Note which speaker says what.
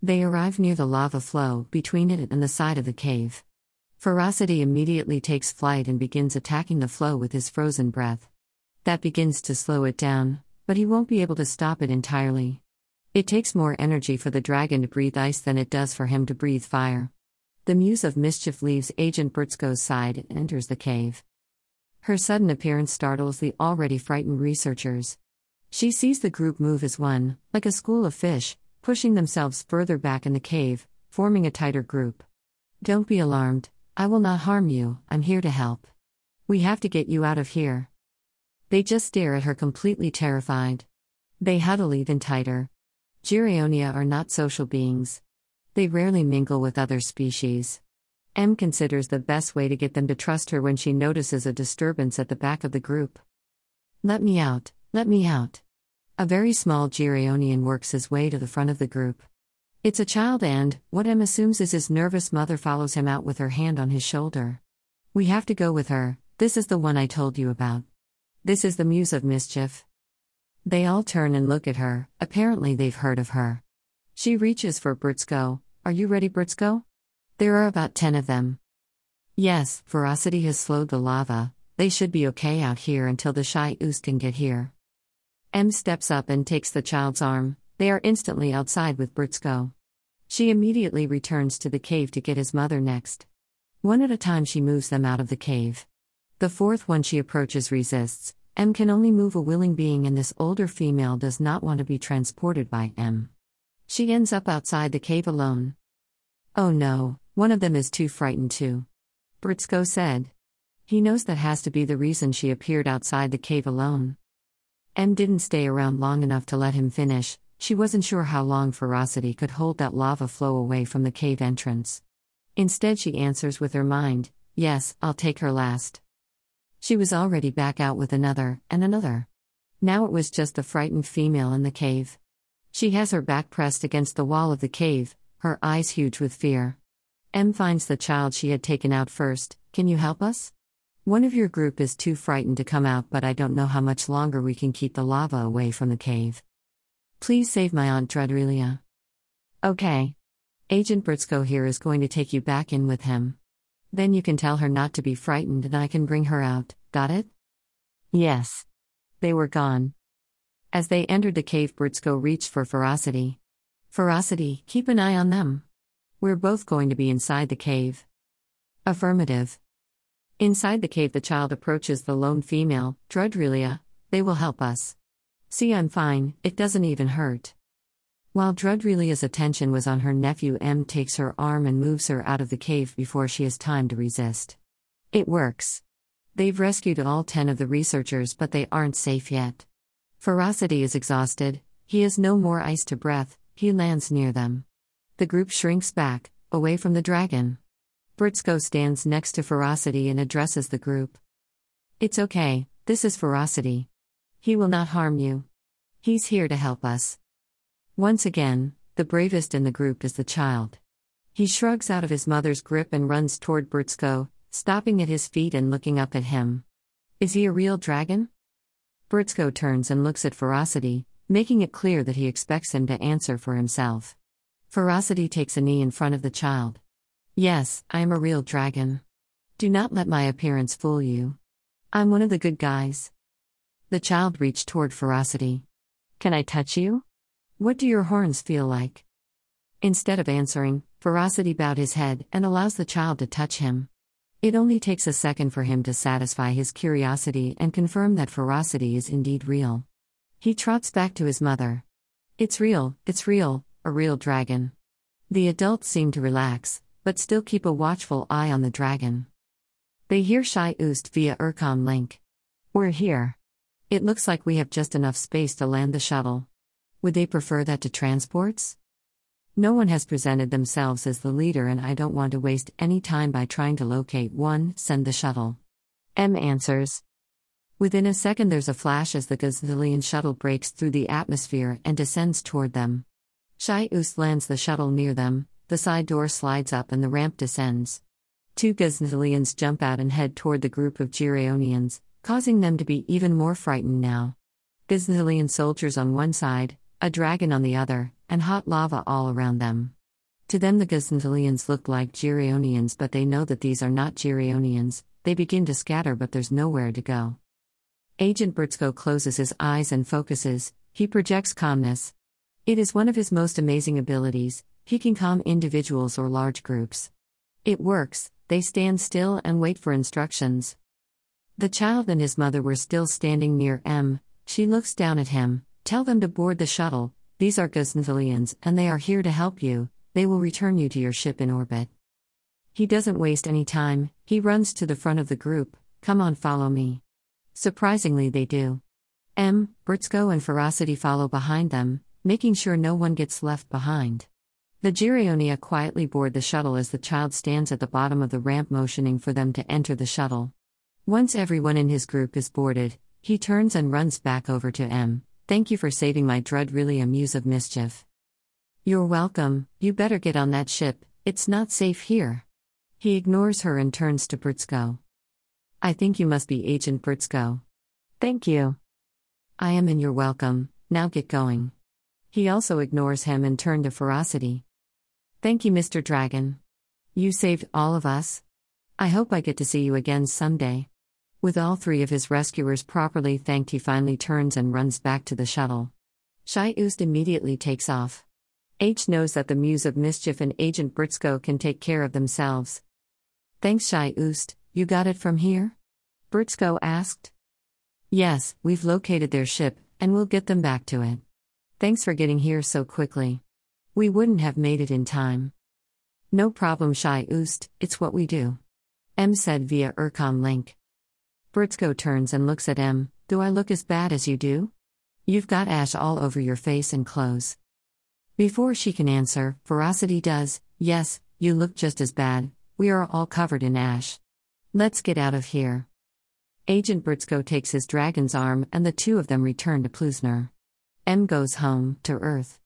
Speaker 1: They arrive near the lava flow, between it and the side of the cave. Ferocity immediately takes flight and begins attacking the flow with his frozen breath. That begins to slow it down, but he won't be able to stop it entirely. It takes more energy for the dragon to breathe ice than it does for him to breathe fire. The Muse of Mischief leaves Agent Brzko's side and enters the cave. Her sudden appearance startles the already frightened researchers. She sees the group move as one, like a school of fish, pushing themselves further back in the cave, forming a tighter group. Don't be alarmed, I will not harm you, I'm here to help. We have to get you out of here. They just stare at her completely terrified. They huddle even tighter. Geryonia are not social beings. They rarely mingle with other species. M considers the best way to get them to trust her when she notices a disturbance at the back of the group. Let me out, let me out. A very small Geryonian works his way to the front of the group. It's a child, and, what M assumes is his nervous mother follows him out with her hand on his shoulder. We have to go with her, this is the one I told you about. This is the Muse of Mischief. They all turn and look at her, apparently they've heard of her. She reaches for Brzko. Are you ready, Brzko? There are about ten of them. Yes, ferocity has slowed the lava, they should be okay out here until the Shai Oost can get here. M steps up and takes the child's arm, they are instantly outside with Brzko. She immediately returns to the cave to get his mother next. One at a time, she moves them out of the cave. The fourth one she approaches resists. M can only move a willing being, and this older female does not want to be transported by M. She ends up outside the cave alone. Oh no, one of them is too frightened too. Brzko said. He knows that has to be the reason she appeared outside the cave alone. M didn't stay around long enough to let him finish, she wasn't sure how long Ferocity could hold that lava flow away from the cave entrance. Instead, she answers with her mind Yes, I'll take her last. She was already back out with another, and another. Now it was just the frightened female in the cave. She has her back pressed against the wall of the cave, her eyes huge with fear. M finds the child she had taken out first. Can you help us? One of your group is too frightened to come out, but I don't know how much longer we can keep the lava away from the cave. Please save my Aunt Drudrelia. Okay. Agent Brzko here is going to take you back in with him. Then you can tell her not to be frightened and I can bring her out, got it? Yes. They were gone. As they entered the cave, Brzko reached for Ferocity. Ferocity, keep an eye on them. We're both going to be inside the cave. Affirmative. Inside the cave, the child approaches the lone female, Drudrelia. They will help us. See, I'm fine, it doesn't even hurt. While Drudrelia's attention was on her nephew, M takes her arm and moves her out of the cave before she has time to resist. It works. They've rescued all ten of the researchers, but they aren't safe yet. Ferocity is exhausted, he has no more ice to breath, he lands near them. The group shrinks back, away from the dragon. Brzko stands next to Ferocity and addresses the group. It's okay, this is Ferocity. He will not harm you. He's here to help us. Once again, the bravest in the group is the child. He shrugs out of his mother's grip and runs toward Brzko, stopping at his feet and looking up at him. Is he a real dragon? Brzko turns and looks at Ferocity, making it clear that he expects him to answer for himself. Ferocity takes a knee in front of the child. Yes, I am a real dragon. Do not let my appearance fool you. I'm one of the good guys. The child reached toward Ferocity. Can I touch you? What do your horns feel like? Instead of answering, Ferocity bowed his head and allows the child to touch him. It only takes a second for him to satisfy his curiosity and confirm that Ferocity is indeed real. He trots back to his mother. It's real, it's real, a real dragon. The adults seem to relax, but still keep a watchful eye on the dragon. They hear Shai Oost via Urcom link. We're here. It looks like we have just enough space to land the shuttle. Would they prefer that to transports? No one has presented themselves as the leader, and I don't want to waste any time by trying to locate one. Send the shuttle. M answers. Within a second, there's a flash as the gazillion shuttle breaks through the atmosphere and descends toward them. Shai Oost lands the shuttle near them, the side door slides up and the ramp descends. Two gazillions jump out and head toward the group of Geryonians, causing them to be even more frightened now. Gazillion soldiers on one side, a dragon on the other, and hot lava all around them. To them, the Gazantalians look like Geronians, but they know that these are not Geronians. They begin to scatter, but there's nowhere to go. Agent Brzko closes his eyes and focuses, he projects calmness. It is one of his most amazing abilities, he can calm individuals or large groups. It works, they stand still and wait for instructions. The child and his mother were still standing near M. She looks down at him. Tell them to board the shuttle. These are Gazantalians, and they are here to help you. They will return you to your ship in orbit. He doesn't waste any time, he runs to the front of the group. Come on, follow me. Surprisingly, they do. M, Brzko, and Ferocity follow behind them, making sure no one gets left behind. The Gerionia quietly board the shuttle as the child stands at the bottom of the ramp motioning for them to enter the shuttle. Once everyone in his group is boarded, he turns and runs back over to M. Thank you for saving my drud, really a muse of mischief. You're welcome, you better get on that ship, it's not safe here. He ignores her and turns to Brzko. I think you must be Agent Brzko. Thank you. I am and you're welcome, now get going. He also ignores him and turned to Ferocity. Thank you, Mr. Dragon. You saved all of us. I hope I get to see you again someday. With all three of his rescuers properly thanked, he finally turns and runs back to the shuttle. Shai Oost immediately takes off. H knows that the Muse of Mischief and Agent Brzko can take care of themselves. Thanks, Shai Oost, you got it from here? Brzko asked. Yes, we've located their ship, and we'll get them back to it. Thanks for getting here so quickly. We wouldn't have made it in time. No problem, Shai Oost, it's what we do. M said via Urcom link. Brzko turns and looks at M. Do I look as bad as you do? You've got ash all over your face and clothes. Before she can answer, Ferocity does, Yes, you look just as bad, we are all covered in ash. Let's get out of here. Agent Brzko takes his dragon's arm and the two of them return to Plusner. M goes home, to Earth.